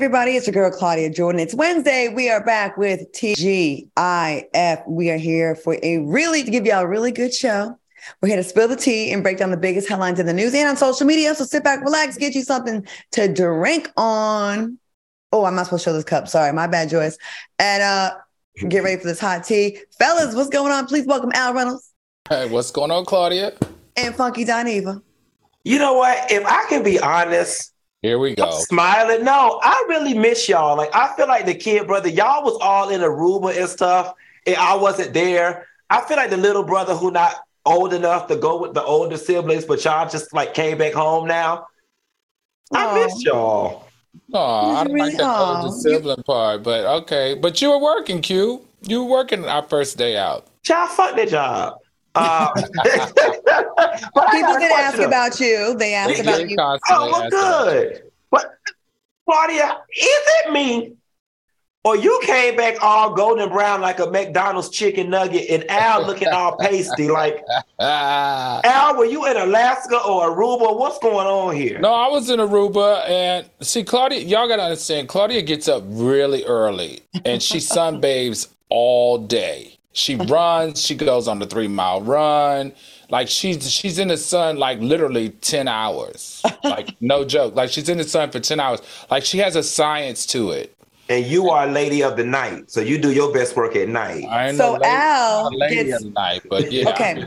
everybody, it's your girl Claudia Jordan. It's Wednesday. We are back with TGIF. We are here for a really to give y'all a really good show. We're here to spill the tea and break down the biggest headlines in the news and on social media. So sit back, relax, get you something to drink on. Oh, I'm not supposed to show this cup. Sorry, my bad, Joyce. And uh get ready for this hot tea. Fellas, what's going on? Please welcome Al Reynolds. Hey, what's going on, Claudia? And Funky Dineva. You know what? If I can be honest, here we go. I'm smiling. No, I really miss y'all. Like I feel like the kid brother, y'all was all in Aruba and stuff, and I wasn't there. I feel like the little brother who not old enough to go with the older siblings, but y'all just like came back home now. I miss y'all. Oh, I don't really, like that older sibling part, but okay. But you were working, Q. You were working our first day out. Y'all fuck that job. Uh, People did ask about you. They asked they about you. Oh, well, good. But Claudia, is it me or you came back all golden brown like a McDonald's chicken nugget, and Al looking all pasty? Like, Al, were you in Alaska or Aruba? What's going on here? No, I was in Aruba, and see, Claudia, y'all gotta understand, Claudia gets up really early, and she sunbathes all day. She runs. She goes on the three mile run. Like she's she's in the sun like literally ten hours. Like no joke. Like she's in the sun for ten hours. Like she has a science to it. And you are a lady of the night, so you do your best work at night. I so lady, Al lady gets, of the night, but yeah. Okay.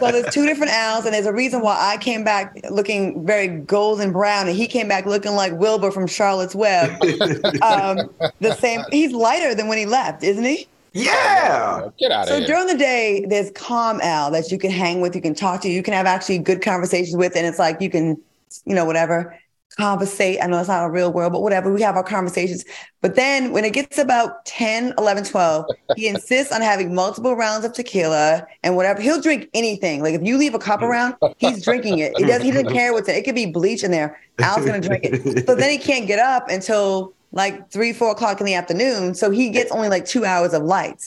so there's two different Als, and there's a reason why I came back looking very golden brown, and he came back looking like Wilbur from Charlotte's Web. um, the same. He's lighter than when he left, isn't he? Yeah. Get out of so here. So during the day, there's calm Al that you can hang with, you can talk to, you can have actually good conversations with, and it's like you can, you know, whatever, conversate. I know it's not a real world, but whatever. We have our conversations. But then when it gets about 10, 11, 12, he insists on having multiple rounds of tequila and whatever. He'll drink anything. Like if you leave a cup around, he's drinking it. He does he doesn't care what's in it. It could be bleach in there. Al's gonna drink it. So then he can't get up until like three, four o'clock in the afternoon. So he gets only like two hours of light.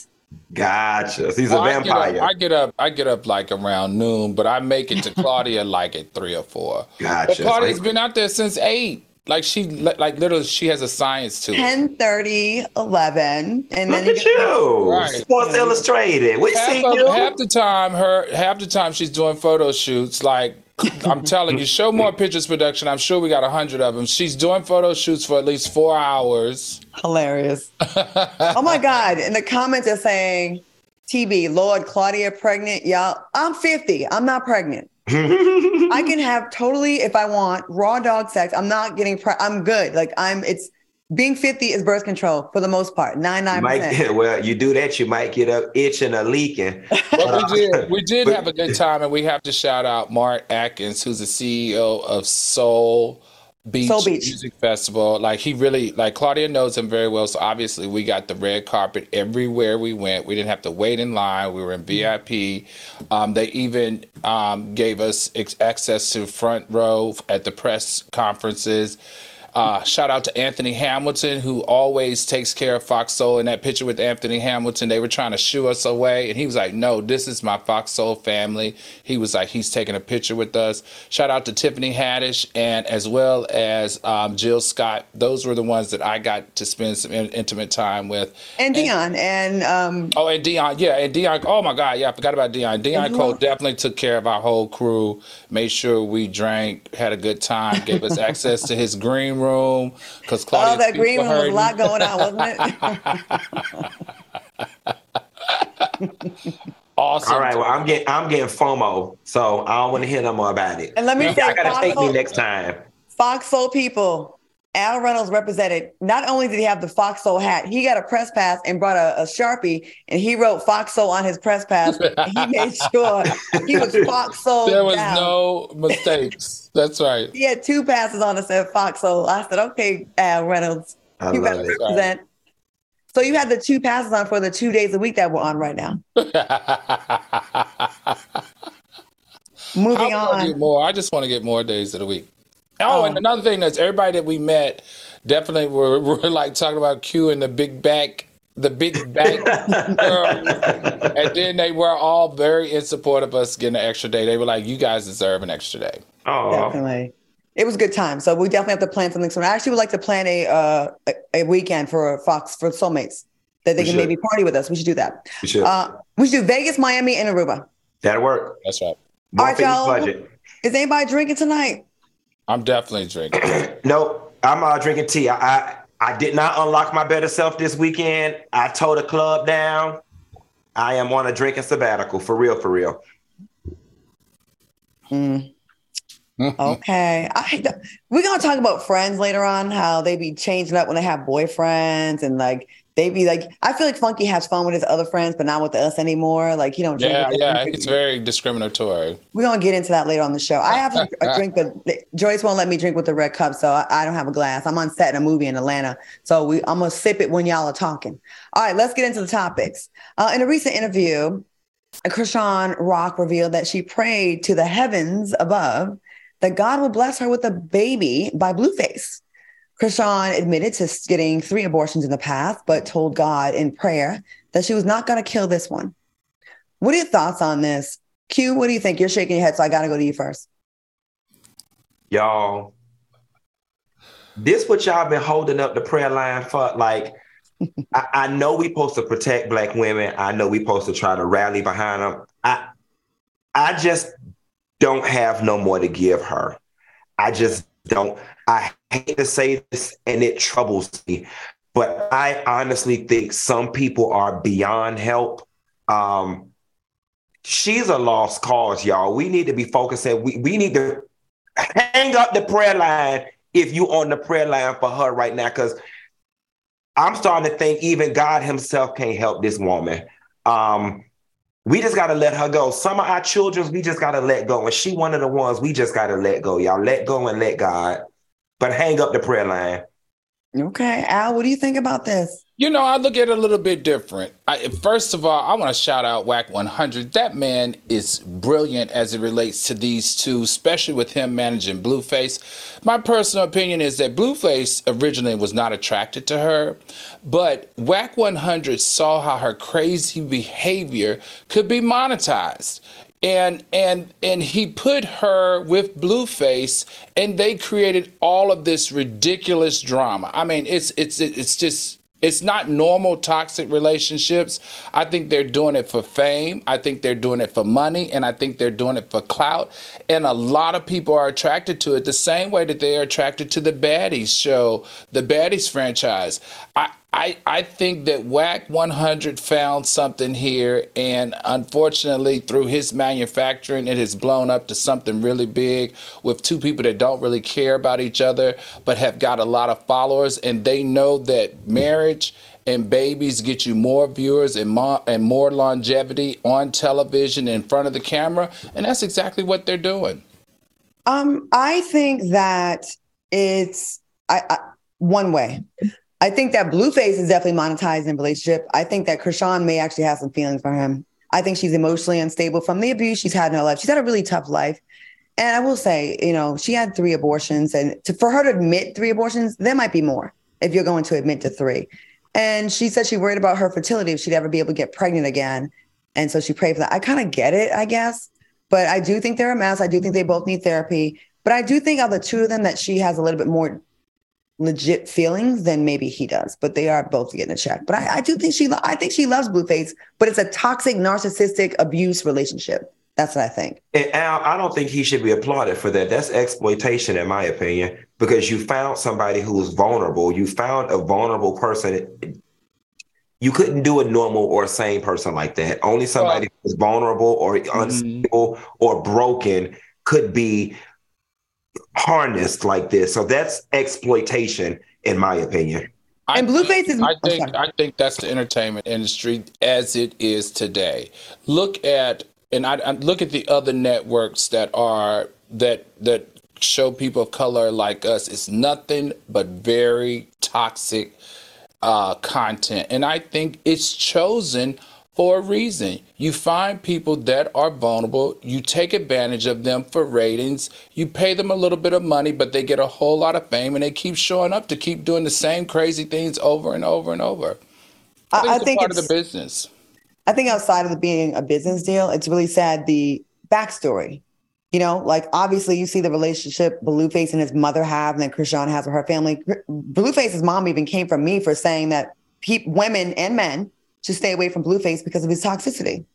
Gotcha. He's well, a vampire. I get, up, I get up. I get up like around noon, but I make it to Claudia like at three or four. Gotcha. But Claudia's been out there since eight. Like she, like literally, she has a science to 10, 30, 11. and Look then at you, right. Sports Illustrated. We see you half the time. Her half the time she's doing photo shoots. Like I'm telling you, show more pictures production. I'm sure we got a hundred of them. She's doing photo shoots for at least four hours. Hilarious. oh my God. And the comments are saying, TB, Lord, Claudia pregnant. Y'all, I'm 50. I'm not pregnant. I can have totally, if I want, raw dog sex. I'm not getting, pre- I'm good. Like I'm, it's, being 50 is birth control for the most part. 99 might, Well, you do that, you might get up itching or leaking. But we did we did have a good time and we have to shout out Mark Adkins, who's the CEO of Soul Beach, Soul Beach Music Festival. Like he really like Claudia knows him very well. So obviously we got the red carpet everywhere we went. We didn't have to wait in line. We were in VIP. Um, they even um, gave us ex- access to front row at the press conferences. Uh, shout out to Anthony Hamilton, who always takes care of Fox Soul. In that picture with Anthony Hamilton, they were trying to shoo us away, and he was like, "No, this is my Fox Soul family." He was like, he's taking a picture with us. Shout out to Tiffany Haddish, and as well as um, Jill Scott. Those were the ones that I got to spend some in- intimate time with. And Dion, and, and um, oh, and Dion, yeah, and Dion. Oh my God, yeah, I forgot about Dion. Dion Cole definitely took care of our whole crew. Made sure we drank, had a good time, gave us access to his green room because Claudia. Oh, that green room was a lot going on, wasn't it? awesome. All right. Well, I'm getting I'm getting FOMO, so I don't want to hear no more about it. And let me say, I gotta take me next time. Fox Soul people. Al Reynolds represented. Not only did he have the Fox Soul hat, he got a press pass and brought a, a sharpie, and he wrote Fox Soul on his press pass. he made sure he was Fox Soul. There was down. no mistakes. That's right. He had two passes on that said Fox Soul. I said, "Okay, Al Reynolds, I you got love to it. represent." So you had the two passes on for the two days a week that we're on right now. Moving I wanna on. Get more. I just want to get more days of the week. Oh, and Um, another thing that's everybody that we met definitely were, were like talking about Q and the big back, the big back girl. And then they were all very in support of us getting an extra day. They were like, "You guys deserve an extra day." Oh, Definitely. it was a good time. So we definitely have to plan something soon. I actually would like to plan a uh, a, a weekend for Fox for soulmates that they We can should. maybe party with us. We should do that. We should. Uh, we should do Vegas, Miami, and Aruba. That'll work. That's right. More right, y'all. budget. Is anybody drinking tonight? I'm definitely drinking. Nope. I'm uh, drinking tea. I, I I did not unlock my better self this weekend. I tore the club down. I am on a drinking sabbatical for real, for real. Mm, okay. I, we're gonna talk about friends later on, how they be changing up when they have boyfriends and like they be like I feel like Funky has fun with his other friends, but not with us anymore. Like he don't drink yeah, yeah. It's very discriminatory. We're gonna get into that later on the show. I have a, a drink, but Joyce won't let me drink with the red cup, so I, I don't have a glass. I'm on set in a movie in Atlanta, so we I'm gonna sip it when y'all are talking. All right, let's get into the topics. Uh, in a recent interview, Chrisean Rock revealed that she prayed to the heavens above that God would bless her with a baby by Blueface. Chrisean admitted to getting three abortions in the past, but told God in prayer that she was not going to kill this one. What are your thoughts on this? Q, what do you think? You're shaking your head, so I got to go to you first. Y'all, this what y'all been holding up the prayer line for? Like, I, I know we supposed to protect black women. I know we supposed to try to rally behind them. I I just don't have no more to give her. I just don't. I hate to say this, and it troubles me, but I honestly think some people are beyond help. Um, she's a lost cause, y'all. We need to be focusing. We we need to hang up the prayer line if you on the prayer line for her right now, because I'm starting to think even God Himself can't help this woman. Um, we just gotta let her go. Some of our children, we just gotta let go. And she one of the ones we just gotta let go, y'all. Let go and let God. But hang up the prayer line. Okay, Al, what do you think about this? You know, I look at it a little bit different. I, first of all, I want to shout out Whack 100. That man is brilliant as it relates to these two, especially with him managing Blueface. My personal opinion is that Blueface originally was not attracted to her, but Whack 100 saw how her crazy behavior could be monetized and and and he put her with Blueface, and they created all of this ridiculous drama. I mean, it's it's it's just it's not normal toxic relationships. I think they're doing it for fame. I think they're doing it for money, and I think they're doing it for clout. And a lot of people are attracted to it the same way that they are attracted to the Baddies show, the Baddies franchise. I I, I think that Whack 100 found something here, and unfortunately, through his manufacturing, it has blown up to something really big with two people that don't really care about each other but have got a lot of followers, and they know that marriage and babies get you more viewers and more, and more longevity on television in front of the camera, and that's exactly what they're doing. Um, I think that it's I, I one way. I think that Blueface is definitely monetized in relationship. I think that Chrisean may actually have some feelings for him. I think she's emotionally unstable from the abuse she's had in her life. She's had a really tough life. And I will say, you know, she had three abortions, and to, for her to admit three abortions, there might be more if you're going to admit to three. And she said she worried about her fertility if she'd ever be able to get pregnant again. And so she prayed for that. I kind of get it, I guess. But I do think they're a mess. I do think they both need therapy. But I do think of the two of them that she has a little bit more legit feelings than maybe he does. But they are both getting a check. But I, I do think she I think she loves Blueface, but it's a toxic, narcissistic abuse relationship. That's what I think. And Al, I don't think he should be applauded for that. That's exploitation, in my opinion, because you found somebody who was vulnerable. You found a vulnerable person. You couldn't do a normal or a sane person like that. Only somebody Well- who's vulnerable or mm-hmm. unstable or broken could be harnessed like this. So that's exploitation, in my opinion. I And Blueface is- I think. I think that's the entertainment industry as it is today. Look at and I, I look at the other networks that are that that show people of color like us. It's nothing but very toxic uh, content, and I think it's chosen for a reason. You find people that are vulnerable, you take advantage of them for ratings, you pay them a little bit of money, but they get a whole lot of fame and they keep showing up to keep doing the same crazy things over and over and over. I think I, I it's think part of the business. I think outside of it being a business deal, it's really sad the backstory You know, like obviously you see the relationship Blueface and his mother have, and then Chrisean has with her family. Blueface's mom even came from me for saying that pe- women and men should stay away from Blueface because of his toxicity.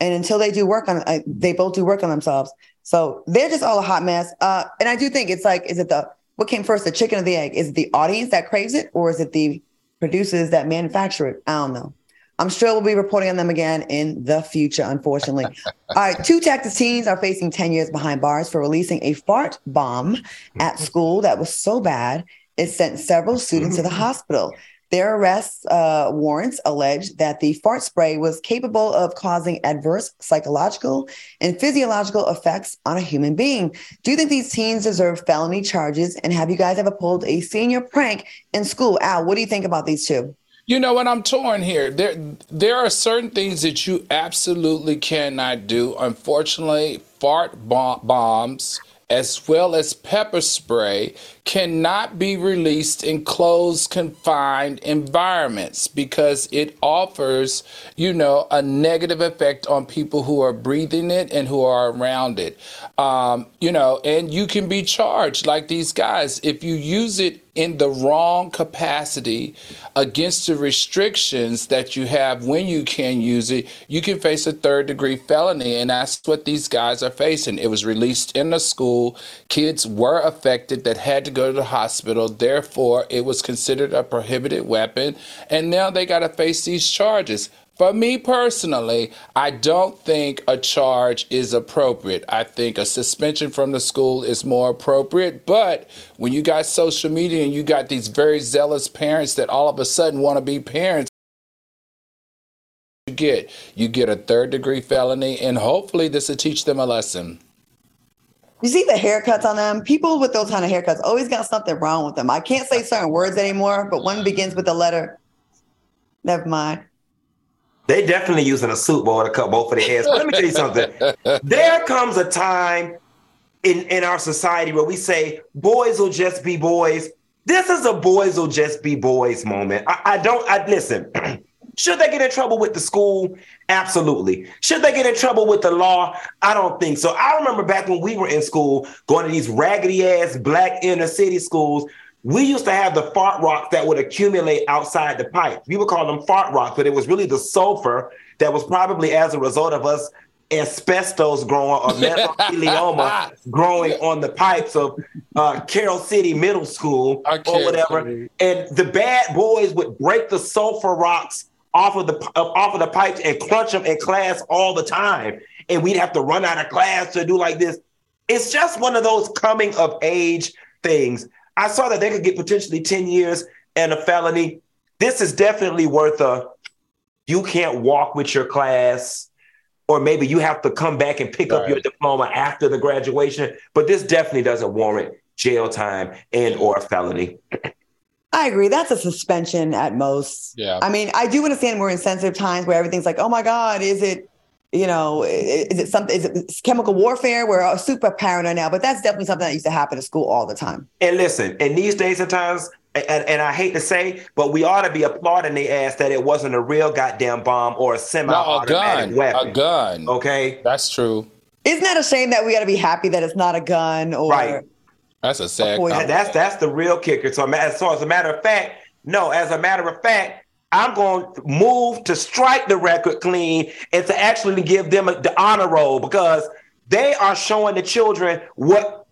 And until they do work on, uh, they both do work on themselves. So they're just all a hot mess. Uh, and I do think it's like, is it the what came first, the chicken or the egg? Is it the audience that craves it, or is it the producers that manufacture it? I don't know. I'm sure we'll be reporting on them again in the future, unfortunately. All right, two Texas teens are facing 10 years behind bars for releasing a fart bomb at school that was so bad it sent several students to the hospital. Their arrest uh, warrants allege that the fart spray was capable of causing adverse psychological and physiological effects on a human being. Do you think these teens deserve felony charges? And have you guys ever pulled a senior prank in school? Al, what do you think about these two? You know what? I'm torn here. There, there are certain things that you absolutely cannot do. Unfortunately, fart bombs as well as pepper spray cannot be released in closed confined environments because it offers you know a negative effect on people who are breathing it and who are around it. Um, you know and you can be charged like these guys. If you use it in the wrong capacity against the restrictions that you have when you can use it, you can face a third degree felony. And that's what these guys are facing. It was released in the school. Kids were affected that had to go to the hospital. Therefore, it was considered a prohibited weapon. And now they got to face these charges. For me personally, I don't think a charge is appropriate. I think a suspension from the school is more appropriate. But when you got social media and you got these very zealous parents that all of a sudden want to be parents, you get you get a third degree felony, and hopefully this will teach them a lesson. You see the haircuts on them? People with those kind of haircuts always got something wrong with them. I can't say certain words anymore, but one begins with the letter. Never mind. They definitely using a soup bowl to cut both of their heads. But let me tell you something. There comes a time in, in our society where we say boys will just be boys. This is a boys will just be boys moment. I, I don't I listen. Should they get in trouble with the school? Absolutely. Should they get in trouble with the law? I don't think so. I remember back when we were in school going to these raggedy ass black inner city schools we used to have the fart rocks that would accumulate outside the pipe. We would call them fart rocks, but it was really the sulfur that was probably as a result of us asbestos growing or mesothelioma growing on the pipes of uh, Carol City Middle School or whatever. And the bad boys would break the sulfur rocks off of the off of the pipes and crunch them in class all the time. And we'd have to run out of class to do like this. It's just one of those coming of age things. I saw that they could get potentially 10 years and a felony. This is definitely worth a you can't walk with your class, or maybe you have to come back and pick right. up your diploma after the graduation. But this definitely doesn't warrant jail time and or a felony. I agree. That's a suspension at most. Yeah. I mean, I do understand we're in sensitive times where everything's like, oh my God, is it you know, is it something? Is it chemical warfare? We're super paranoid now, but that's definitely something that used to happen at school all the time. And listen, in these days and times, and, and I hate to say, but we ought to be applauding the ass that it wasn't a real goddamn bomb or a semi-automatic no, a gun, weapon. A gun. Okay, that's true. Isn't that a shame that we got to be happy that it's not a gun or right? That's a sad. A that's that's the real kicker. So, so as a matter of fact, no, as a matter of fact, I'm going to move to strike the record clean and to actually give them a, the honor roll because they are showing the children what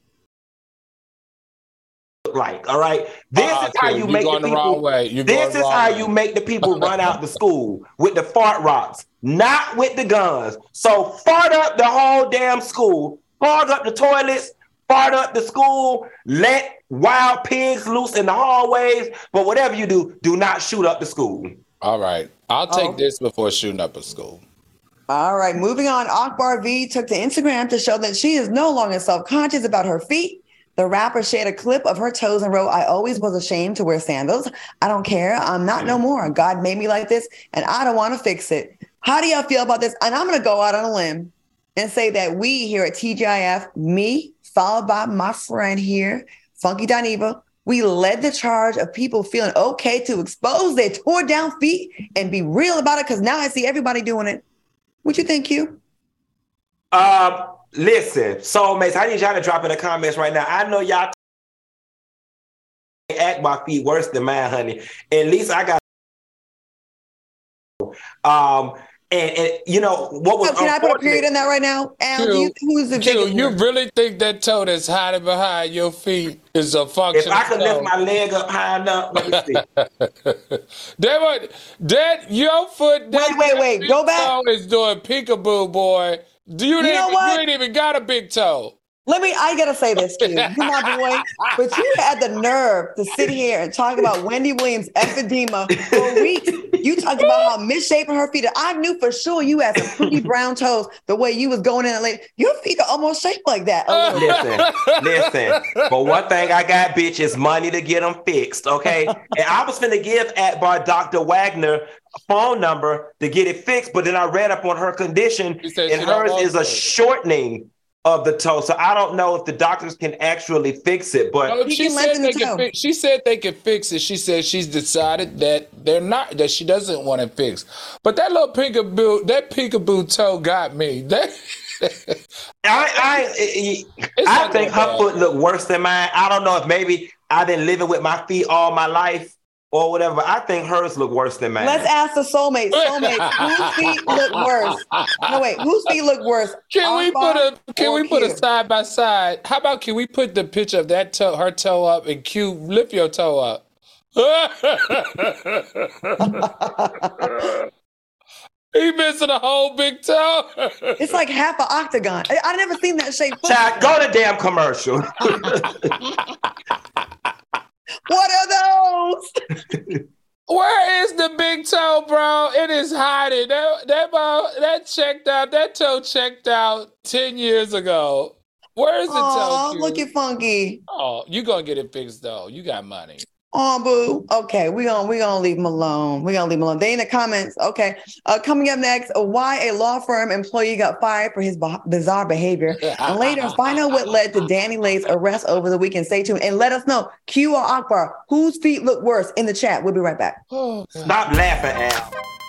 like. All right, this uh, is how you make the people. The this is how way. you make the people run out the school with the fart rocks, not with the guns. So fart up the whole damn school, fart up the toilets, fart up the school, let wild pigs loose in the hallways. But whatever you do, do not shoot up the school. All right. I'll take oh. this before shooting up a school. All right. Moving on. Akbar V took to Instagram to show that she is no longer self conscious about her feet. The rapper shared a clip of her toes and wrote, I always was ashamed to wear sandals. I don't care. I'm not no more. God made me like this and I don't want to fix it. How do y'all feel about this? And I'm going to go out on a limb and say that we here at TGIF, me, followed by my friend here, Funky Dineva, we led the charge of people feeling okay to expose their tore down feet and be real about it because now I see everybody doing it. What you think, Q? Uh, listen, soulmates. I need y'all to drop in the comments right now. I know y'all act my feet worse than mine, honey. At least I got. Um, and, and you know what was? So can I put a period in that right now? Al, do you, who's the Q, you really think that toe that's hiding behind your feet is a function? If I could lift my leg up high enough, let me see. that what that your foot. That, wait, wait, wait. Go back. Is doing peekaboo, boy. Do you, you know what? you ain't even got a big toe. Let me, I gotta say this, Q. You my boy, but you had the nerve to sit here and talk about Wendy Williams' lymphedema for weeks. You talked about how misshapen her feet are. I knew for sure you had some pretty brown toes the way you was going in and late. Your feet are almost shaped like that. Listen, listen. But one thing I got, bitch, is money to get them fixed, okay? and I was gonna give Akbar Dr. Wagner phone number to get it fixed, but then I read up on her condition, and hers is a shortening of the toe. So I don't know if the doctors can actually fix it, but no, she said they can fix, she said they can fix it. She said she's decided that they're not that she doesn't want to fix. But that little peekaboo that peekaboo toe got me. That I I I think her bad. foot looked worse than mine. I don't know if maybe I've been living with my feet all my life or whatever. I think hers look worse than mine. Let's ask the soulmate. Soulmate, whose feet look worse? No, wait, whose feet look worse? Can we put a Can we put a side by side? How about can we put the picture of that toe, her toe up, and Q lift your toe up? he missing a whole big toe. it's like half an octagon. I, I never seen that shape. Chad, go to damn commercial. What are those? Where is the big toe, bro? It is hiding. That that ball, that checked out. That toe checked out ten years ago. Where is the Aww, toe? Look at funky. Oh, you gonna get it fixed though. You got money. Oh, boo. Okay, we gonna we gonna leave him alone. We gonna leave him alone. They in the comments. Okay, uh, coming up next, uh, why a law firm employee got fired for his bizarre behavior, and later find out what led to DaniLeigh's arrest over the weekend. Stay tuned and let us know. Q or Akbar, whose feet look worse in the chat. We'll be right back. Stop laughing, Al.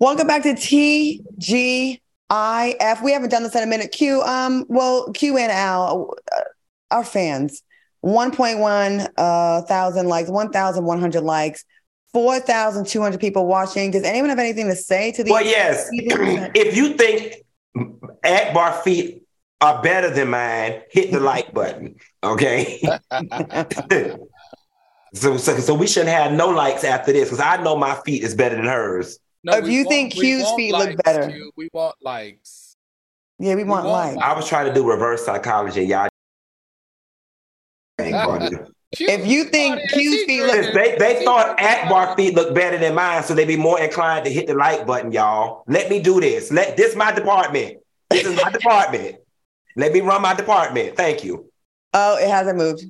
Welcome back to TGIF. We haven't done this in a minute. Q, um, well, Q and Al, uh, our fans, 1.1 uh, thousand likes, 1,100 likes, 4,200 people watching. Does anyone have anything to say to these? Well, yes. if you think Akbar feet are better than mine, hit the like button. Okay. so, so, so we shouldn't have no likes after this because I know my feet is better than hers. No, if you want, think Q's feet likes, look better, Q. we want likes. Yeah, we, we want, want likes. I was trying to do reverse psychology, y'all. if you think Q's feet look they, they thought Akbar feet look better than mine, so they'd be more inclined to hit the like button, y'all. Let me do this. Let this my department. This is my department. Let me run my department. Thank you. Oh, it hasn't moved.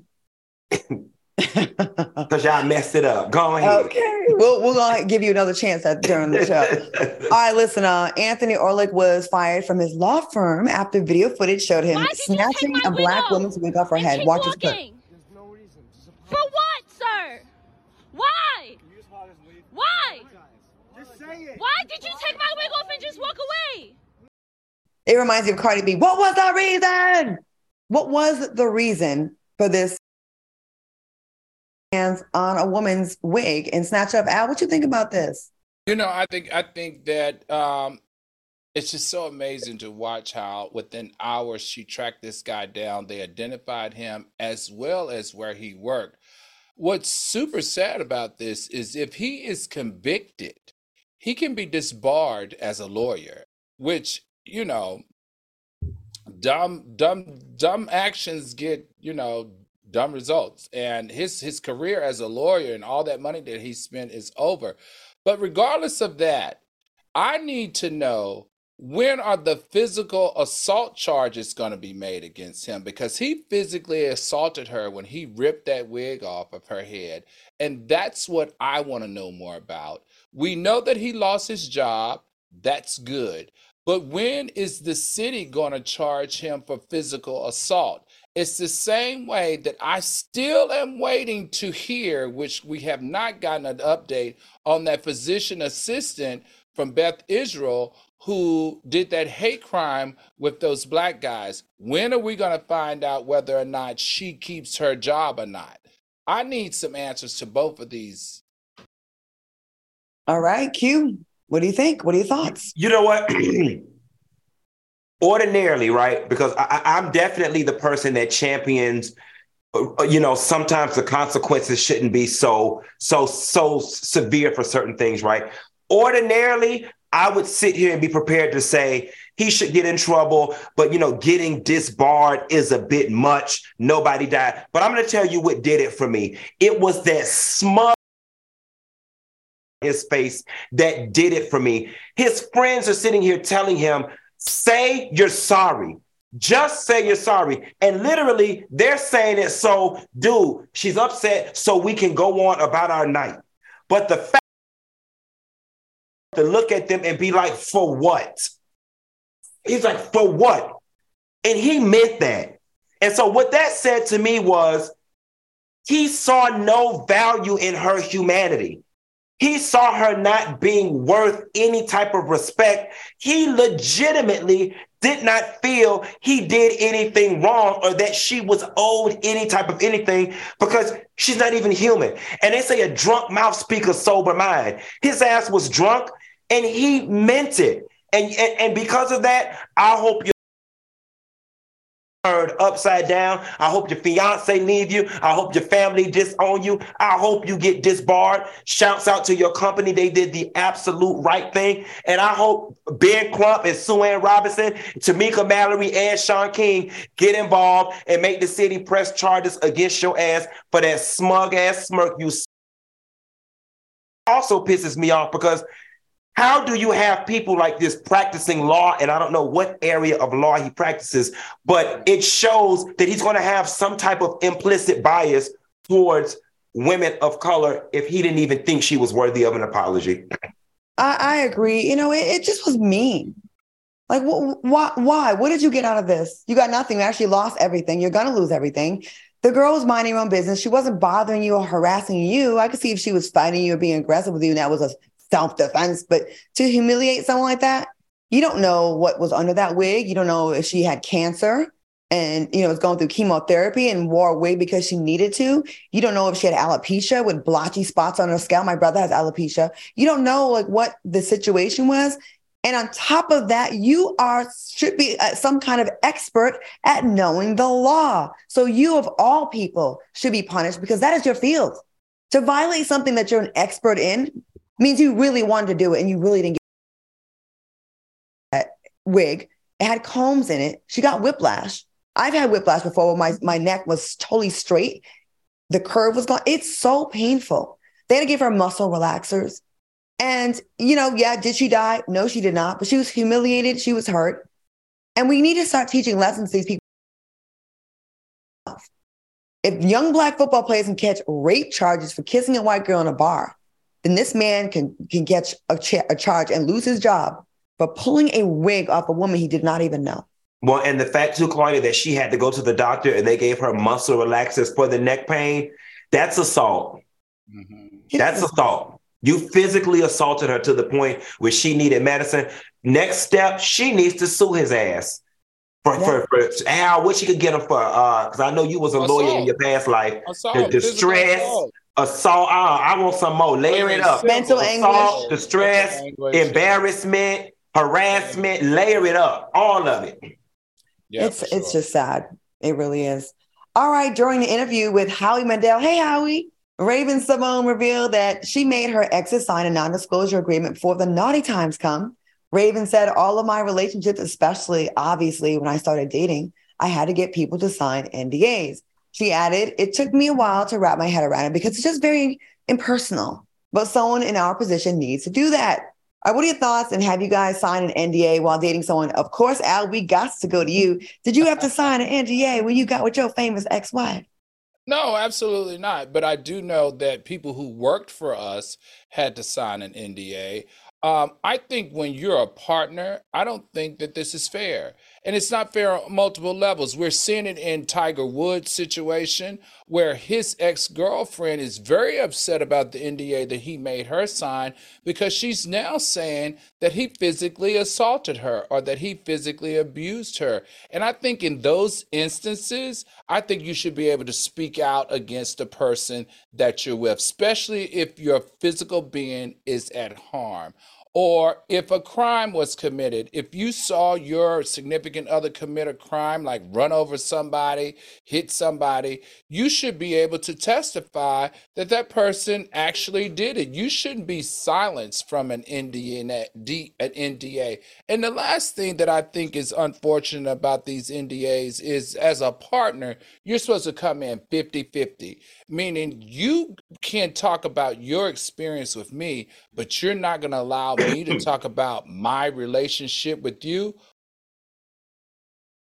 Because y'all messed it up. Go ahead. Okay. We'll, we're going to give you another chance at, during the show. All right, listen. Uh, Anthony Orlick was fired from his law firm after video footage showed him snatching a black woman's wig off her head. Watch this clip. No. For what, sir? Why? Why? It. Why did you take my wig off and just walk away? It reminds me of Cardi B. What was the reason? What was the reason for this hands on a woman's wig and snatch up. Al, what you think about this? You know, I think I think that um, it's just so amazing to watch how within hours she tracked this guy down. They identified him as well as where he worked. What's super sad about this is if he is convicted, he can be disbarred as a lawyer, which, you know, dumb dumb dumb actions get, you know, dumb results. And his his career as a lawyer and all that money that he spent is over. But regardless of that, I need to know when are the physical assault charges going to be made against him? Because he physically assaulted her when he ripped that wig off of her head. And that's what i want to know more about. We know that he lost his job. That's good. But when is the city going to charge him for physical assault It's the same way that I still am waiting to hear, which we have not gotten an update on that physician assistant from Beth Israel who did that hate crime with those black guys. When are we going to find out whether or not she keeps her job or not? I need some answers to both of these. All right, Q. What do you think? What are your thoughts? You know what? Ordinarily, right? Because I, I'm definitely the person that champions uh, you know sometimes the consequences shouldn't be so so so severe for certain things right ordinarily I would sit here and be prepared to say he should get in trouble, but you know, getting disbarred is a bit much. Nobody died. But I'm going to tell you what did it for me. It was that smug his face that did it for me. His friends are sitting here telling him, say you're sorry. Just say you're sorry. And literally, they're saying it so, dude, she's upset so we can go on about our night. But the fact to look at them and be like, for what? He's like, for what? And he meant that. And so what that said to me was he saw no value in her humanity. He saw her not being worth any type of respect. He legitimately did not feel he did anything wrong or that she was owed any type of anything because she's not even human. And they say a drunk mouth speaks a sober mind. His ass was drunk and he meant it. And, and, and because of that, I hope you turned upside down. I hope your fiance leave you. I hope your family disown you. I hope you get disbarred. Shouts out to your company. They did the absolute right thing. And I hope Ben Crump and Sue Ann Robinson, Tamika Mallory, and Shaun King get involved and make the city press charges against your ass for that smug ass smirk you also pisses me off because how do you have people like this practicing law? And I don't know what area of law he practices, but it shows that he's going to have some type of implicit bias towards women of color if he didn't even think she was worthy of an apology. I, I agree. You know, it, it, just was mean. Like, wh- why? Why? What did you get out of this? You got nothing. You actually lost everything. You're going to lose everything. The girl was minding her own business. She wasn't bothering you or harassing you. I could see if she was fighting you or being aggressive with you, and that was a self defense. But to humiliate someone like that, you don't know what was under that wig. You don't know if she had cancer and you know was going through chemotherapy and wore a wig because she needed to. You don't know if she had alopecia with blotchy spots on her scalp. My brother has alopecia. You don't know like what the situation was. And on top of that, you are should be uh, some kind of expert at knowing the law. So you of all people should be punished because that is your field. To violate something that you're an expert in, means you really wanted to do it and you really didn't get that wig. It had combs in it. She got whiplash. I've had whiplash before my, my neck was totally straight. The curve was gone. It's so painful. They had to give her muscle relaxers. And, you know, yeah, did she die? No, she did not. But she was humiliated. She was hurt. And we need to start teaching lessons to these people. If young black football players can catch rape charges for kissing a white girl in a bar, then this man can can get a, cha- a charge and lose his job for pulling a wig off a woman he did not even know. Well, and the fact too, Claudia, that she had to go to the doctor and they gave her muscle relaxers for the neck pain, that's assault. Mm-hmm. That's assault. You physically assaulted her to the point where she needed medicine. Next step, she needs to sue his ass. For, yeah. for, for Al, what she could get him for? Because uh, I know you was a assault. lawyer in your past life. Assault. The distress, assault. Uh, I want some more. Layer it up. Mental assault, anguish, distress, embarrassment, harassment. Layer it up. All of it. Yeah, it's sure. it's just sad. It really is. All right. During the interview with Howie Mandel, hey Howie, Raven-Symoné revealed that she made her exes sign a non-disclosure agreement before the naughty times come. Raven said, all of my relationships, especially obviously when I started dating, I had to get people to sign NDAs. She added, It took me a while to wrap my head around it because it's just very impersonal. But someone in our position needs to do that. Right, what are your thoughts? And have you guys signed an NDA while dating someone? Of course, Al, we got to go to you. Did you have to sign an NDA when you got with your famous ex wife? No, absolutely not. But I do know that people who worked for us had to sign an NDA. Um, I think when you're a partner, I don't think that this is fair. And it's not fair on multiple levels. We're seeing it in Tiger Woods' situation where his ex-girlfriend is very upset about the NDA that he made her sign because she's now saying that he physically assaulted her or that he physically abused her. And I think in those instances, I think you should be able to speak out against the person that you're with, especially if your physical being is at harm. Or if a crime was committed, if you saw your significant other commit a crime, like run over somebody, hit somebody, you should be able to testify that that person actually did it. You shouldn't be silenced from an NDA. An NDA. And the last thing that I think is unfortunate about these NDAs is as a partner, you're supposed to come in 50 50, meaning you can talk about your experience with me, but you're not going to allow me to talk about my relationship with you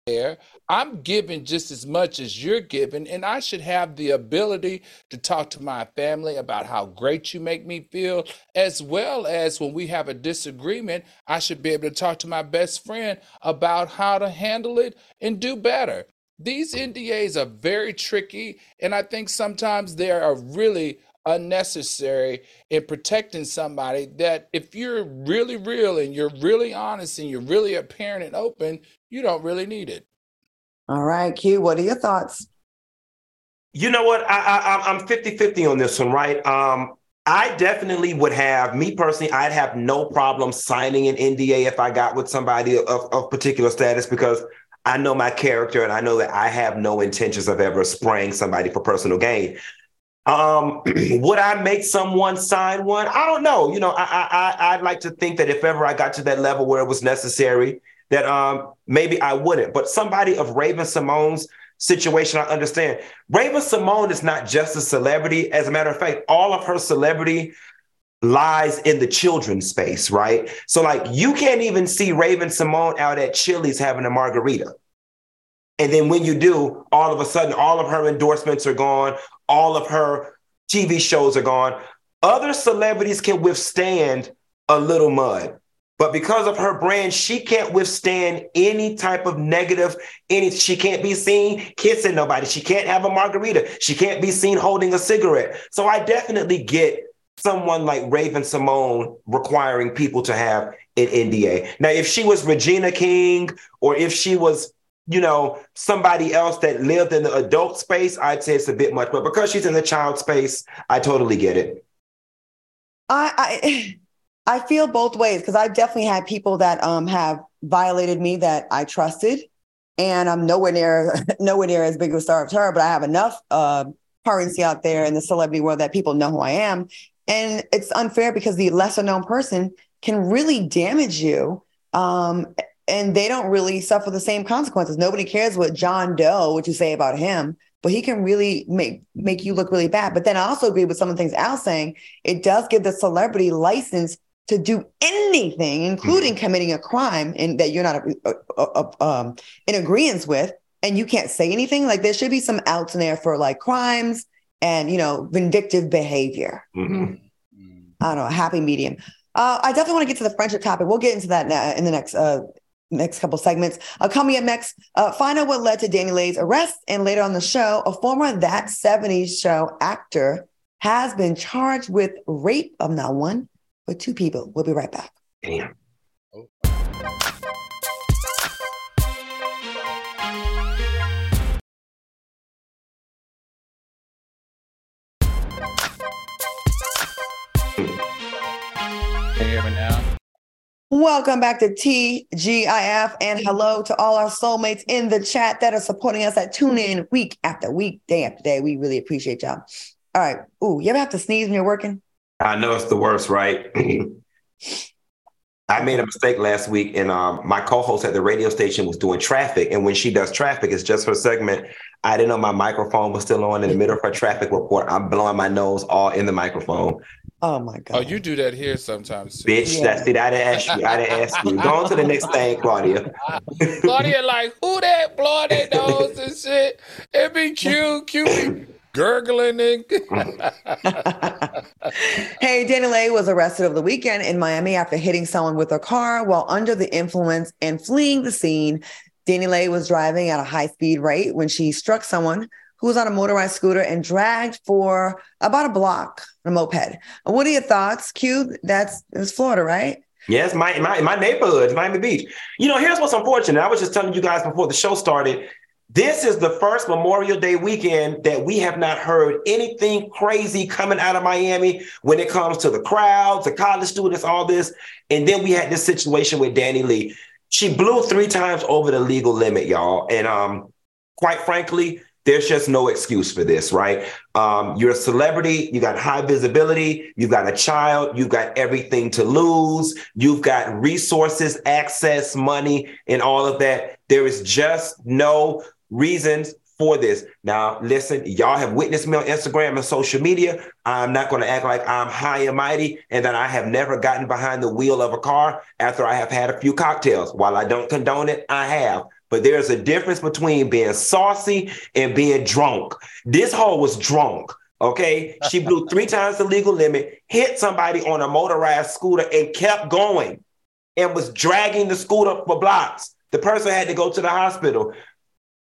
there. I'm giving just as much as you're giving, and I should have the ability to talk to my family about how great you make me feel, as well as when we have a disagreement, I should be able to talk to my best friend about how to handle it and do better. These NDAs are very tricky, and I think sometimes they are really unnecessary in protecting somebody that if you're really real and you're really honest and you're really apparent and open, you don't really need it. All right, Q, what are your thoughts? You know what? I, I, I'm 50 50 on this one, right? Um, I definitely would have, me personally, I'd have no problem signing an NDA if I got with somebody of, of particular status because I know my character and I know that I have no intentions of ever spraying somebody for personal gain. Um, would I make someone sign one? I don't know. You know, I, I I'd like to think that if ever I got to that level where it was necessary, that um maybe I wouldn't. But somebody of Raven-Symoné's situation, I understand. Raven-Symoné is not just a celebrity. As a matter of fact, all of her celebrity lies in the children's space, right? So like you can't even see Raven-Symoné out at Chili's having a margarita. And then when you do, all of a sudden, all of her endorsements are gone all of her TV shows are gone. Other celebrities can withstand a little mud. But because of her brand, she can't withstand any type of negative. Any she can't be seen kissing nobody. She can't have a margarita. She can't be seen holding a cigarette. So I definitely get someone like Raven-Symoné requiring people to have an NDA. Now, if she was Regina King or if she was you know, somebody else that lived in the adult space, I'd say it's a bit much. But because she's in the child space, I totally get it. I I, I feel both ways because I've definitely had people that um have violated me that I trusted, and I'm nowhere near nowhere near as big of a star as her, but I have enough uh, currency out there in the celebrity world that people know who I am, and it's unfair because the lesser known person can really damage you um, and they don't really suffer the same consequences. Nobody cares what John Doe, what you say about him, but he can really make make you look really bad. But then I also agree with some of the things Al's saying. It does give the celebrity license to do anything, including mm-hmm. committing a crime and that you're not a, a, a, um, in agreement with, and you can't say anything. Like there should be some outs in there for like crimes and you know vindictive behavior. Mm-hmm. I don't know, happy medium. Uh, I definitely want to get to the friendship topic. We'll get into that in the next uh, next couple segments. Uh, coming up next, uh, find out what led to DaniLeigh's arrest. And later on the show, a former That 70s Show actor has been charged with rape of not one, but two people. We'll be right back. Damn. Welcome back to TGIF and hello to all our soulmates in the chat that are supporting us that tune in week after week, day after day. We really appreciate y'all. All right. Ooh, you ever have to sneeze when you're working? I know it's the worst, right? I made a mistake last week, and um, my co-host at the radio station was doing traffic. And when she does traffic, it's just her segment. I didn't know my microphone was still on in the middle of her traffic report. I'm blowing my nose all in the microphone. Oh my god! Oh, you do that here sometimes, too. bitch. Yeah. That's it. I didn't ask you. I didn't ask you. Go on to the next thing, Claudia. Claudia, like who that blow that nose and shit? It be cute, cute gurgling and hey DaniLeigh was arrested over the weekend in miami after hitting someone with a car while under the influence and fleeing the scene DaniLeigh was driving at a high speed rate when she struck someone who was on a motorized scooter and dragged for about a block on a moped. What are your thoughts, Q? That's it's Florida, right? Yes, my, my my neighborhood, Miami Beach. You know, here's what's unfortunate. I was just telling you guys before the show started. This is the first Memorial Day weekend that we have not heard anything crazy coming out of Miami when it comes to the crowds, the college students, all this. And then we had this situation with DaniLeigh. She blew three times over the legal limit, y'all. And um, quite frankly, there's just no excuse for this, right? Um, you're a celebrity, you got high visibility, you've got a child, you've got everything to lose, you've got resources, access, money, and all of that. There is just no reasons for this. Now, listen, y'all have witnessed me on Instagram and social media. I'm not going to act like I'm high and mighty and that I have never gotten behind the wheel of a car after I have had a few cocktails. While I don't condone it, I have. But there's a difference between being saucy and being drunk. This hoe was drunk. Okay. She blew three times the legal limit, hit somebody on a motorized scooter, and kept going and was dragging the scooter for blocks. The person had to go to the hospital.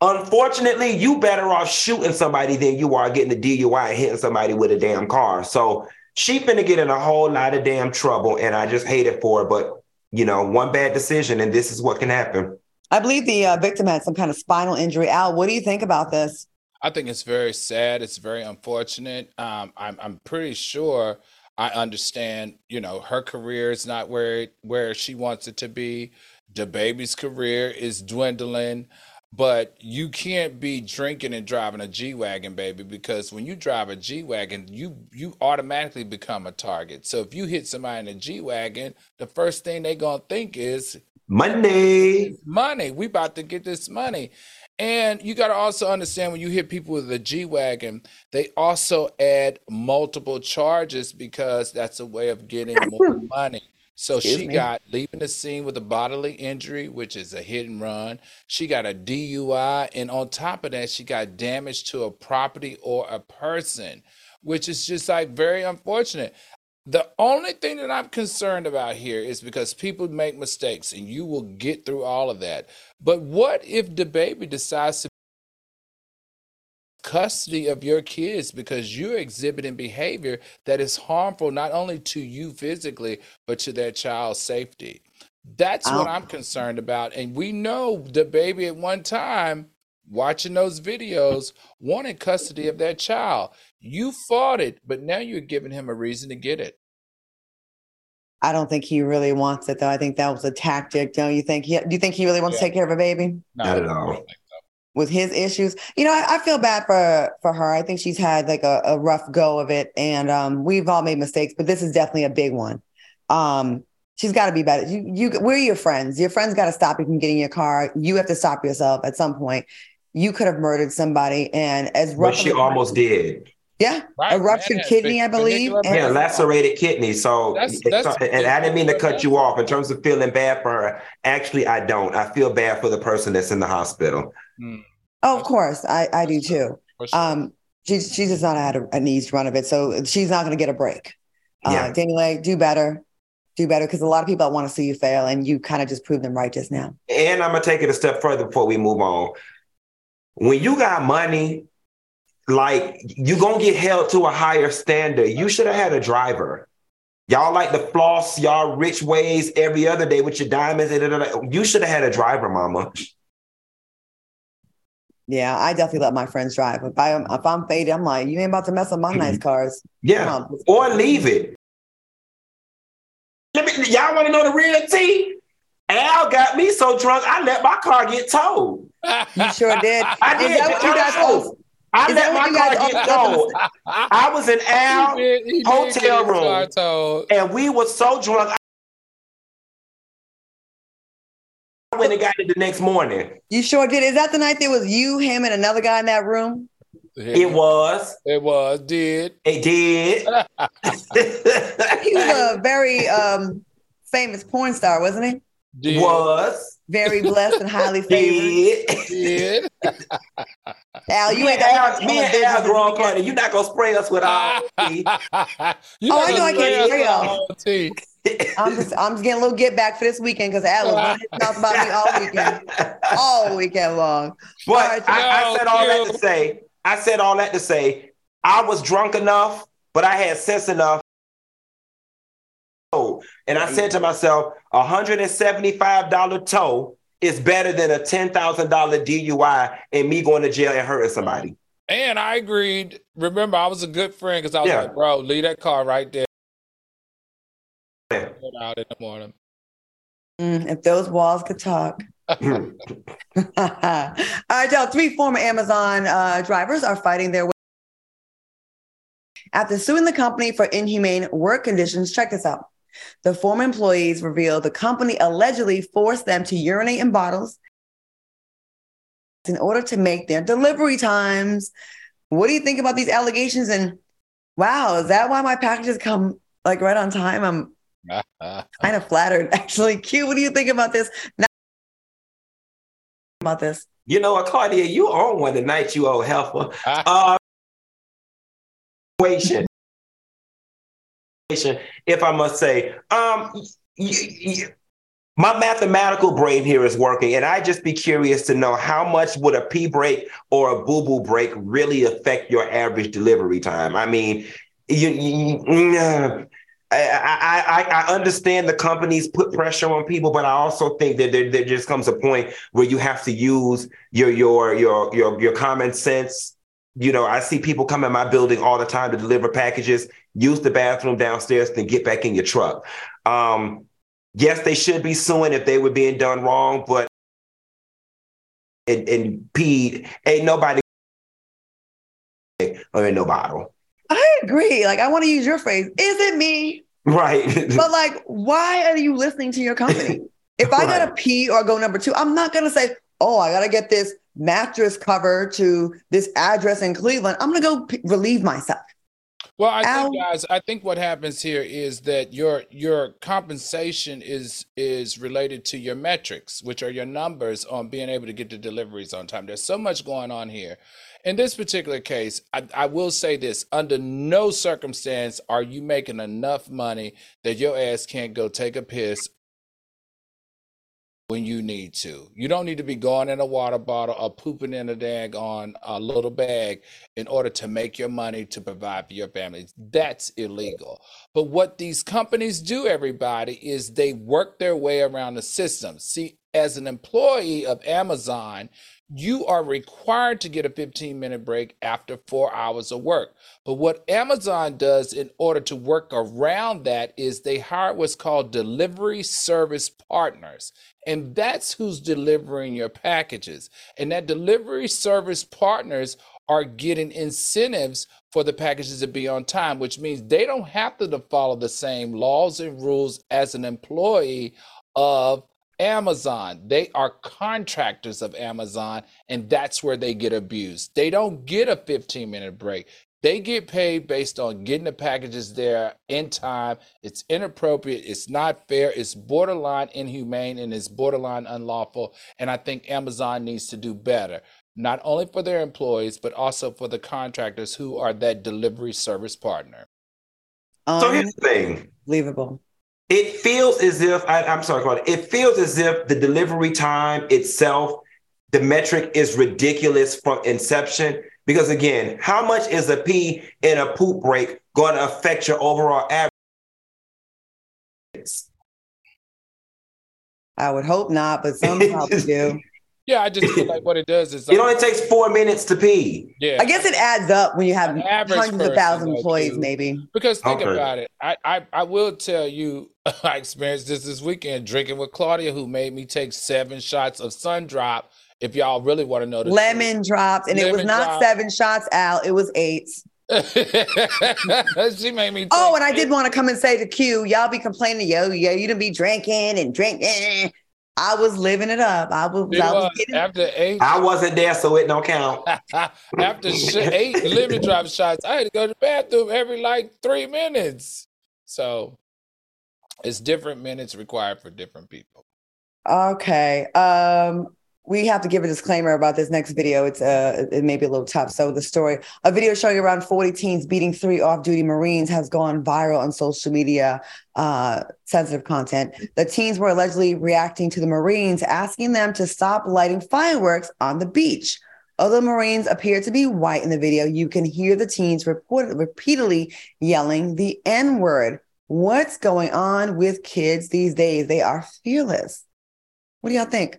Unfortunately, you better off shooting somebody than you are getting a DUI and hitting somebody with a damn car. So she finna get in a whole lot of damn trouble, and I just hate it for her. But you know, one bad decision, and this is what can happen. I believe the uh, victim had some kind of spinal injury. Al, what do you think about this? I think it's very sad. It's very unfortunate. Um, I'm I'm pretty sure I understand. You know, her career is not where where she wants it to be. The baby's career is dwindling. But you can't be drinking and driving a G wagon, baby, because when you drive a G wagon, you you automatically become a target. So if you hit somebody in a G wagon, the first thing they're gonna think is money, money. We about to get this money. And you got to also understand when you hit people with a G Wagon, they also add multiple charges because that's a way of getting more money. So Excuse she me? got leaving the scene with a bodily injury, which is a hit and run. She got a DUI. And on top of that, she got damage to a property or a person, which is just like very unfortunate. The only thing that I'm concerned about here is because people make mistakes and you will get through all of that. But what if the baby decides to custody of your kids because you're exhibiting behavior that is harmful not only to you physically but to their child's safety? That's what oh. i'm concerned about and we know the baby at one time watching those videos wanted custody of that child you fought it but now you're giving him a reason to get it I don't think he really wants it, though. I think that was a tactic. Don't you think? He, do you think he really wants yeah. to take care of a baby? Not at all with his issues. You know, I, I, feel bad for for her. I think she's had like a, a rough go of it, and um, we've all made mistakes, but this is definitely a big one. Um, she's got to be better. You, you, we're your friends. Your friends got to stop you from getting your car. You have to stop yourself at some point. You could have murdered somebody, and as rough. But she almost did. Yeah, right, a ruptured man, kidney, I believe. Yeah, lacerated kidney. So, that's, that's, and I didn't mean to cut you off in terms of feeling bad for her. Actually, I don't. I feel bad for the person that's in the hospital. Mm. Oh, of course, I, I do too. Um, she's she's just not had a, an easy run of it, so she's not going to get a break. Uh, yeah. DaniLeigh, do better, do better, because a lot of people want to see you fail, and you kind of just proved them right just now. And I'm gonna take it a step further before we move on. When you got money, like you're gonna get held to a higher standard. You should have had a driver. Y'all like the floss y'all rich ways every other day with your diamonds. And You should have had a driver, mama. Yeah, I definitely let my friends drive. If I'm if I'm faded, I'm like, you ain't about to mess up my nice mm-hmm. cars. Yeah, or leave it. Me, y'all want to know the real tea? Al got me so drunk, I let my car get towed. You sure did. I did. Is that what you guys I Is let my car get towed. I was in Al he did, he hotel room, and we were so drunk. I went and got it the next morning. You sure did. Is that the night there was you, him, and another guy in that room? Yeah. It was. It was. Did. It did. he was a very um, famous porn star, wasn't he? Did. Was Very blessed and highly favored. did. Did. Al, you me ain't and got Al, me and Al grown Carter. You're not gonna spray us with our tea. you Oh, I know I can't spray y'all. tea. I'm just I'm just getting a little get back for this weekend because Al was running his mouth about me all weekend, all weekend long. But All right, I, I said all that to say, I said all that to say, I was drunk enough, but I had sense enough. And I said to myself, a $175 tow is better than a $10,000 DUI and me going to jail and hurting somebody. And I agreed. Remember, I was a good friend because I was Yeah. like, bro, leave that car right there. Yeah. Out in the morning. Mm, if those walls could talk. All right, y'all. Three former Amazon uh, drivers are fighting their way after suing the company for inhumane work conditions. Check this out. The former employees revealed the company allegedly forced them to urinate in bottles in order to make their delivery times. What do you think about these allegations? And wow, is that why my packages come like right on time? I'm kind of flattered, actually. Q, what do you think about this? Now, about this. You know Claudia, you on one tonight, you old helper. Uh, situation. If I must say, um, y- y- my mathematical brain here is working, and I just be curious to know how much would a pee break or a boo boo break really affect your average delivery time. I mean, you, you, I, I, I, I understand the companies put pressure on people, but I also think that there, there just comes a point where you have to use your your your your your common sense. You know, I see people come in my building all the time to deliver packages. Use the bathroom downstairs, then get back in your truck. Um, yes, they should be suing if they were being done wrong, but and, and peed ain't nobody or in no bottle. I agree. Like, I want to use your phrase. Is it me? Right. But like, why are you listening to your company? If I gotta pee or go number two, I'm not gonna say, "Oh, I gotta get this mattress cover to this address in Cleveland." I'm gonna go p- relieve myself. Well, I think, guys, I think what happens here is that your your compensation is is related to your metrics, which are your numbers on being able to get the deliveries on time. There's so much going on here. In this particular case, I, I will say this: under no circumstance are you making enough money that your ass can't go take a piss when you need to. You don't need to be going in a water bottle or pooping in a dag on a uh, little bag in order to make your money to provide for your family. That's illegal. But what these companies do, everybody, is they work their way around the system. See, as an employee of Amazon, you are required to get a 15 minute break after four hours of work. But what Amazon does in order to work around that is they hire what's called delivery service partners. And that's who's delivering your packages. And that delivery service partners are getting incentives for the packages to be on time, which means they don't have to follow the same laws and rules as an employee of Amazon. They are contractors of Amazon, and that's where they get abused. They don't get a 15 minute break. They get paid based on getting the packages there in time. It's inappropriate. It's not fair. It's borderline inhumane and it's borderline unlawful. And I think Amazon needs to do better, not only for their employees, but also for the contractors who are that delivery service partner. so here's the thing. Unbelievable. It feels as if I, I'm sorry, Claudia. It feels as if the delivery time itself, the metric is ridiculous from inception. Because again, how much is a pee in a poop break going to affect your overall average? I would hope not, but some probably do. Yeah, I just feel like what it does is It only takes four minutes to pee. yeah. I guess it adds up when you have hundreds of person, thousands of employees, too. maybe. Because think Okay. about it. I, I, I will tell you, I experienced this this weekend drinking with Claudia, who made me take seven shots of Sun Drop. If y'all really want to know the truth. Lemon dropped, and it was not drop. seven shots, Al. It was eight. she made me. Oh, take and I did want to come and say to Q, y'all be complaining, yo, yo, you didn't be drinking and drinking. I was living it up. I was, I was was getting after eight, I wasn't there, so it don't count. after sh- eight lemon drop shots, I had to go to the bathroom every like three minutes. So it's different minutes required for different people. Okay. Um, we have to give a disclaimer about this next video. It's uh, it may be a little tough. So the story, a video showing around 40 teens beating three off-duty Marines has gone viral on social media. Uh, sensitive content. The teens were allegedly reacting to the Marines, asking them to stop lighting fireworks on the beach. Although Marines appear to be white in the video, you can hear the teens report- repeatedly yelling the N word. What's going on with kids these days? They are fearless. What do y'all think?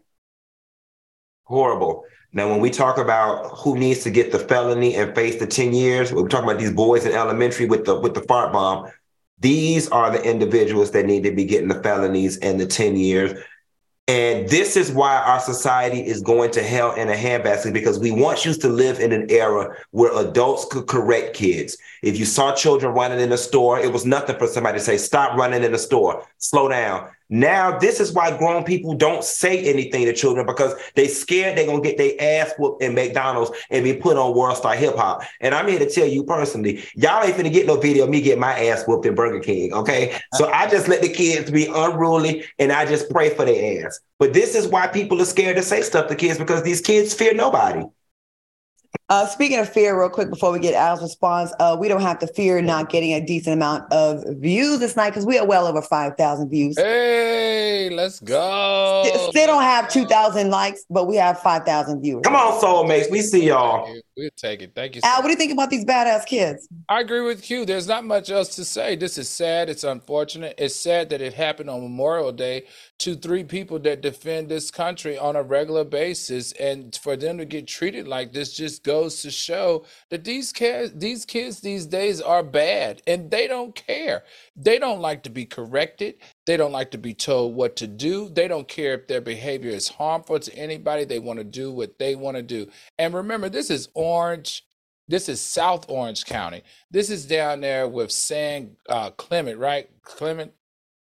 Horrible. Now, when we talk about who needs to get the felony and face the 10 years, we're talking about these boys in elementary with the with the fart bomb. These are the individuals that need to be getting the felonies and the 10 years. And this is why our society is going to hell in a handbasket because we once used to live in an era where adults could correct kids. If you saw children running in a store, it was nothing for somebody to say, stop running in the store, slow down. Now, this is why grown people don't say anything to children because they scared they're gonna get their ass whooped in McDonald's and be put on World Star Hip Hop. And I'm here to tell you personally, y'all ain't finna get no video of me get my ass whooped in Burger King. Okay. So I just let the kids be unruly and I just pray for their ass. But this is why people are scared to say stuff to kids because these kids fear nobody. Uh, speaking of fear, real quick before we get Al's response, uh, we don't have to fear not getting a decent amount of views this night because we are well over five thousand views. Hey, let's go. Still, still don't have two thousand likes, but we have five thousand viewers. Come on, soulmates, we see y'all. We'll take it. Thank you. Al, what do you think about these badass kids? I agree with you. There's not much else to say. This is sad. It's unfortunate. It's sad that it happened on Memorial Day to three people that defend this country on a regular basis, and for them to get treated like this just goes to show that these kids, these kids these days are bad, and they don't care. They don't like to be corrected. They don't like to be told what to do. They don't care if their behavior is harmful to anybody. They want to do what they want to do. And remember, this is Orange. This is South Orange County. This is down there with San uh, Clement, right? Clement,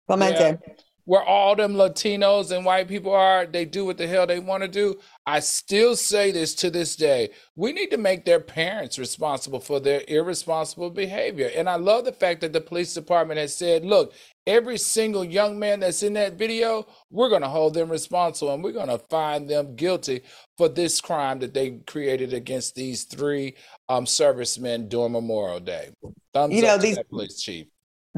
Clemente. Where all them Latinos and white people are, they do what the hell they want to do. I still say this to this day. We need to make their parents responsible for their irresponsible behavior. And I love the fact that the police department has said, look, every single young man that's in that video, we're going to hold them responsible and we're going to find them guilty for this crime that they created against these three um, servicemen during Memorial Day. Thumbs You know, up these- police chief.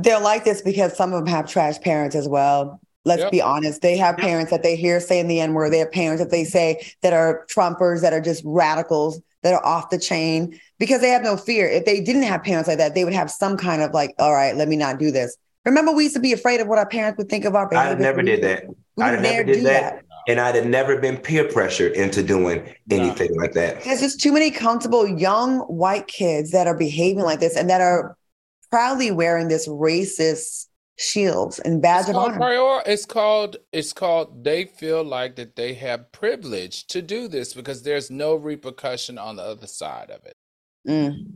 They're like this because some of them have trash parents as well. Let's Yep. be honest. They have Yep. parents that they hear saying the N word. They have parents that they say that are Trumpers, that are just radicals, that are off the chain because they have no fear. If they didn't have parents like that, they would have some kind of like, all right, let me not do this. Remember, we used to be afraid of what our parents would think of our behavior. I never did that. We I would never never did do that. that. And I'd have never been peer pressured into doing anything like that. There's just too many comfortable young white kids that are behaving like this and that are proudly wearing this racist shields and badge It's of honor. prior. It's called. It's called. They feel like that they have privilege to do this because there's no repercussion on the other side of it. Mm.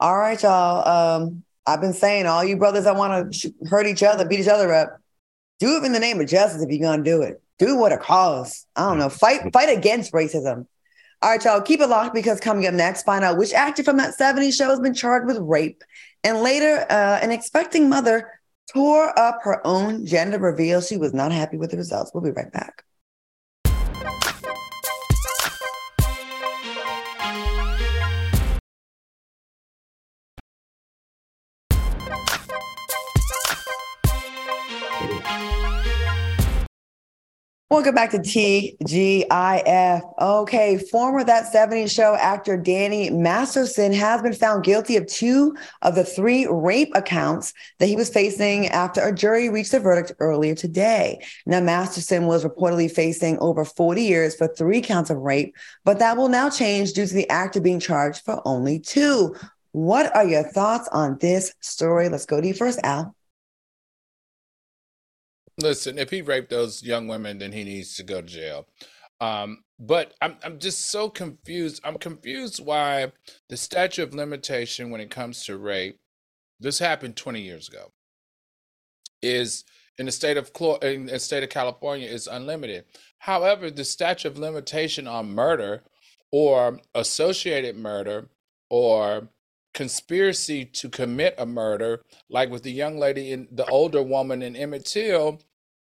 All right, y'all. Um, I've been saying, all you brothers that want to sh- hurt each other, beat each other up, do it in the name of justice if you're gonna do it. Do what it calls. I don't know. Fight, fight against racism. All right, y'all. Keep it locked because coming up next, find out which actor from that 70s show has been charged with rape, and later, uh, an expecting mother tore up her own gender reveal. She was not happy with the results. We'll be right back. Welcome back to TGIF. Okay, former That 70s Show actor Danny Masterson has been found guilty of two of the three rape accounts that he was facing after a jury reached a verdict earlier today. Now, Masterson was reportedly facing over 40 years for three counts of rape, but that will now change due to the actor being charged for only two. What are your thoughts on this story? Let's go to you first, Al. Listen, if he raped those young women, then he needs to go to jail. Um, but I'm I'm just so confused. I'm confused why the statute of limitation when it comes to rape, this happened 20 years ago, is in the state of in the state of California is unlimited. However, the statute of limitation on murder or associated murder or conspiracy to commit a murder, like with the young lady in the older woman in Emmett Till,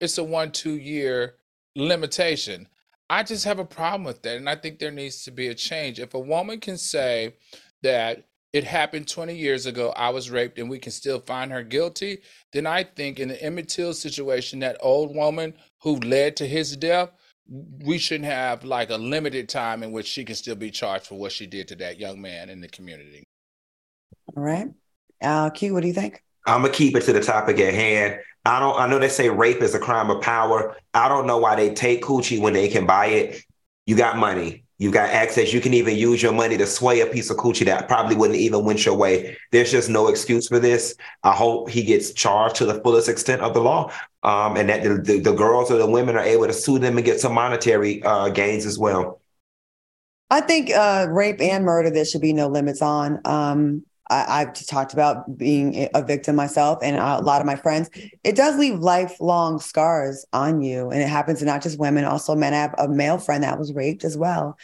it's a one two year limitation. I just have a problem with that. And I think there needs to be a change. If a woman can say that it happened 20 years ago, I was raped, and we can still find her guilty, then I think in the Emmett Till situation, that old woman who led to his death, we shouldn't have like a limited time in which she can still be charged for what she did to that young man in the community. All right. Uh, Q, what do you think? I'm gonna keep it to the topic at hand. I don't. I know they say rape is a crime of power. I don't know why they take coochie when they can buy it. You got money. You got access. You can even use your money to sway a piece of coochie that probably wouldn't even win your way. There's just no excuse for this. I hope he gets charged to the fullest extent of the law, um, and that the, the, the, girls or the women are able to sue them and get some monetary uh, gains as well. I think uh, rape and murder there should be no limits on. Um, I, have talked about being a victim myself and a lot of my friends. It does leave lifelong scars on you. And it happens to not just women, also men. I have a male friend that was raped as well.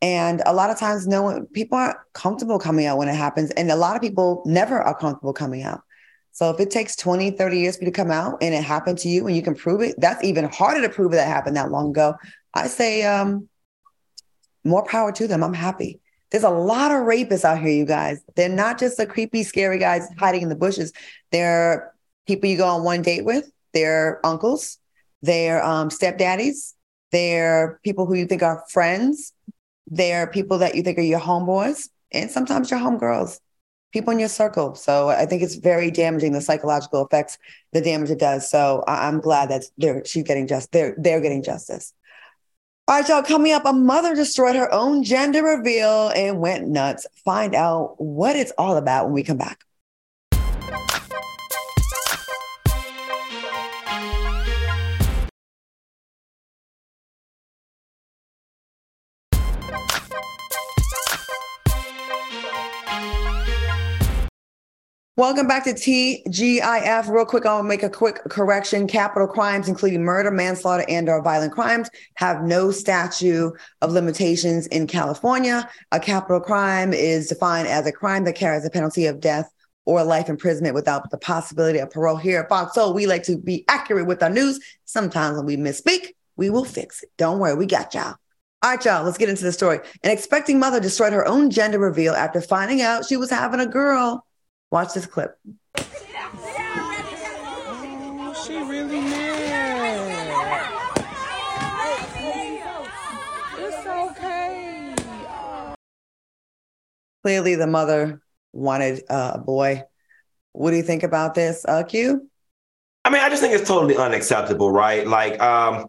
And a lot of times, no one, people aren't comfortable coming out when it happens. And a lot of people never are comfortable coming out. So if it takes 20, 30 years for you to come out and it happened to you and you can prove it, that's even harder to prove that happened that long ago. I say um, more power to them. I'm happy. There's a lot of rapists out here, you guys. They're not just the creepy, scary guys hiding in the bushes. They're people you go on one date with. They're uncles. They're um, stepdaddies. They're people who you think are friends. They're people that you think are your homeboys, and sometimes your homegirls, people in your circle. So I think it's very damaging the psychological effects, the damage it does. So I'm glad that they're she's getting just they're they're getting justice. All right, y'all, coming up, a mother destroyed her own gender reveal and went nuts. Find out what it's all about when we come back. Welcome back to TGIF. Real quick, I'll make a quick correction. Capital crimes, including murder, manslaughter, and/or violent crimes, have no statute of limitations in California. A capital crime is defined as a crime that carries a penalty of death or life imprisonment without the possibility of parole. Here at Fox Soul, we like to be accurate with our news. Sometimes when we misspeak, we will fix it. Don't worry, we got y'all. All right, y'all, let's get into the story. An expecting mother destroyed her own gender reveal after finding out she was having a girl. Watch this clip. Oh, she really mad. It's okay. Clearly, the mother wanted uh, a boy. What do you think about this, uh, Q? I mean, I just think it's totally unacceptable, right? Like, um,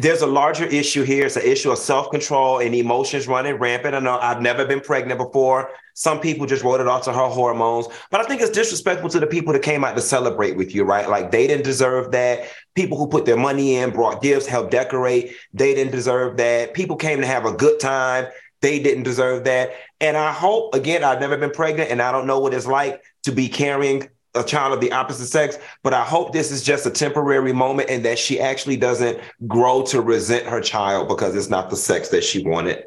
there's a larger issue here. It's an issue of self control and emotions running rampant. I know I've never been pregnant before. Some people just wrote it off to her hormones, but I think it's disrespectful to the people that came out to celebrate with you, right? Like they didn't deserve that. People who put their money in, brought gifts, helped decorate, they didn't deserve that. People came to have a good time. They didn't deserve that. And I hope, again, I've never been pregnant and I don't know what it's like to be carrying a child of the opposite sex, but I hope this is just a temporary moment and that she actually doesn't grow to resent her child because it's not the sex that she wanted.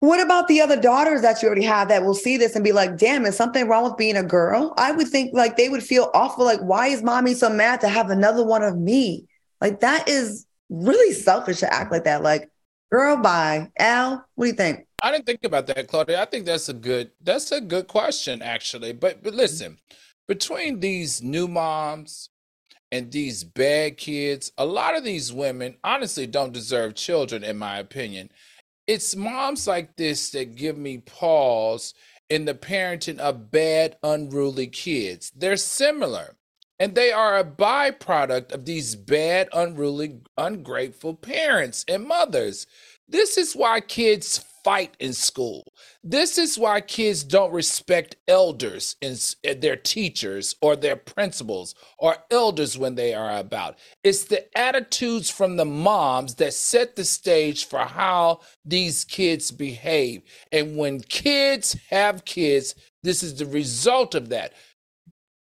What about the other daughters that you already have that will see this and be like, damn, is something wrong with being a girl? I would think like they would feel awful. Like, why is mommy so mad to have another one of me? Like, that is really selfish to act like that. Like, girl, bye. Al, what do you think? I didn't think about that, Claudia. I think that's a good that's a good question, actually. But but listen, between these new moms and these bad kids, a lot of these women honestly don't deserve children, in my opinion. It's moms like this that give me pause in the parenting of bad, unruly kids. They're similar, and they are a byproduct of these bad, unruly, ungrateful parents and mothers. This is why kids fight in school. This is why kids don't respect elders and eh, their teachers or their principals or elders when they are about. It's the attitudes from the moms that set the stage for how these kids behave. And when kids have kids, this is the result of that.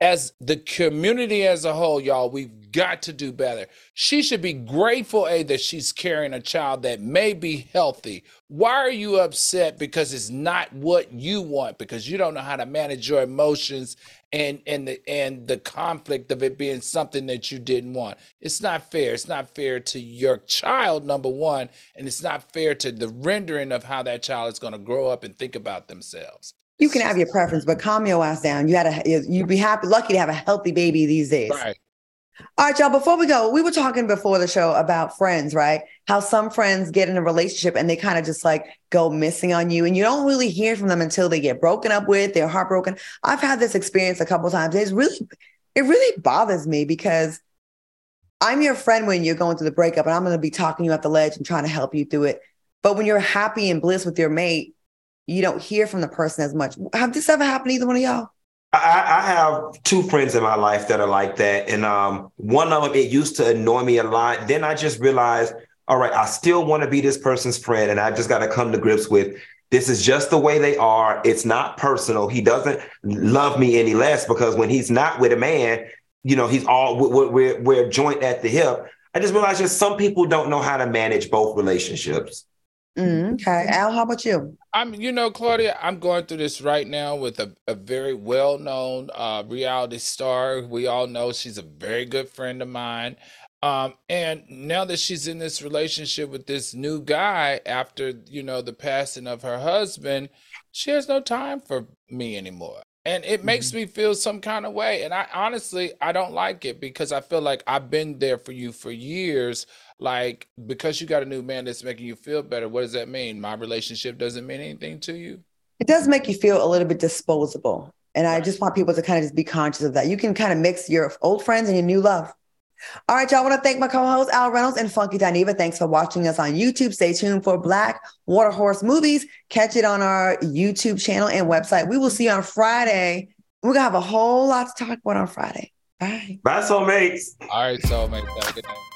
As the community as a whole, y'all, we've got to do better. She should be grateful, A, that she's carrying a child that may be healthy. Why are you upset? Because it's not what you want, because you don't know how to manage your emotions and and the and the conflict of it being something that you didn't want. It's not fair. It's not fair to your child, number one, and it's not fair to the rendering of how that child is going to grow up and think about themselves. You can have your preference, but calm your ass down. You had a you'd be happy, lucky to have a healthy baby these days. Right. All right, y'all. Before we go, we were talking before the show about friends, right? How some friends get in a relationship and they kind of just like go missing on you, and you don't really hear from them until they get broken up with. They're heartbroken. I've had this experience a couple times. It's really, it really bothers me because I'm your friend when you're going through the breakup, and I'm going to be talking you at the ledge and trying to help you through it. But when you're happy and bliss with your mate, you don't hear from the person as much. Have this ever happened to either one of y'all? I, I, have two friends in my life that are like that. And um, one of them, it used to annoy me a lot. Then I just realized, all right, I still want to be this person's friend. And I just got to come to grips with this is just the way they are. It's not personal. He doesn't love me any less because when he's not with a man, you know, he's all, we're, we're, we're joint at the hip. I just realized just some people don't know how to manage both relationships. Mm, okay. Al, how about you? I'm, you know, Claudia, I'm going through this right now with a, a very well known uh, reality star. We all know she's a very good friend of mine. Um, and now that she's in this relationship with this new guy after, you know, the passing of her husband, she has no time for me anymore and it makes mm-hmm. me feel some kind of way and i honestly i don't like it because i feel like i've been there for you for years like because you got a new man that's making you feel better what does that mean my relationship doesn't mean anything to you it does make you feel a little bit disposable and right. i just want people to kind of just be conscious of that you can kind of mix your old friends and your new love all right, y'all. I want to thank my co-hosts Al Reynolds and Funky Dineva. Thanks for watching us on YouTube. Stay tuned for Black Water Horse Movies. Catch it on our YouTube channel and website. We will see you on Friday. We're gonna have a whole lot to talk about on Friday. Bye. Bye, soulmates. All right, soulmates. Have a good night.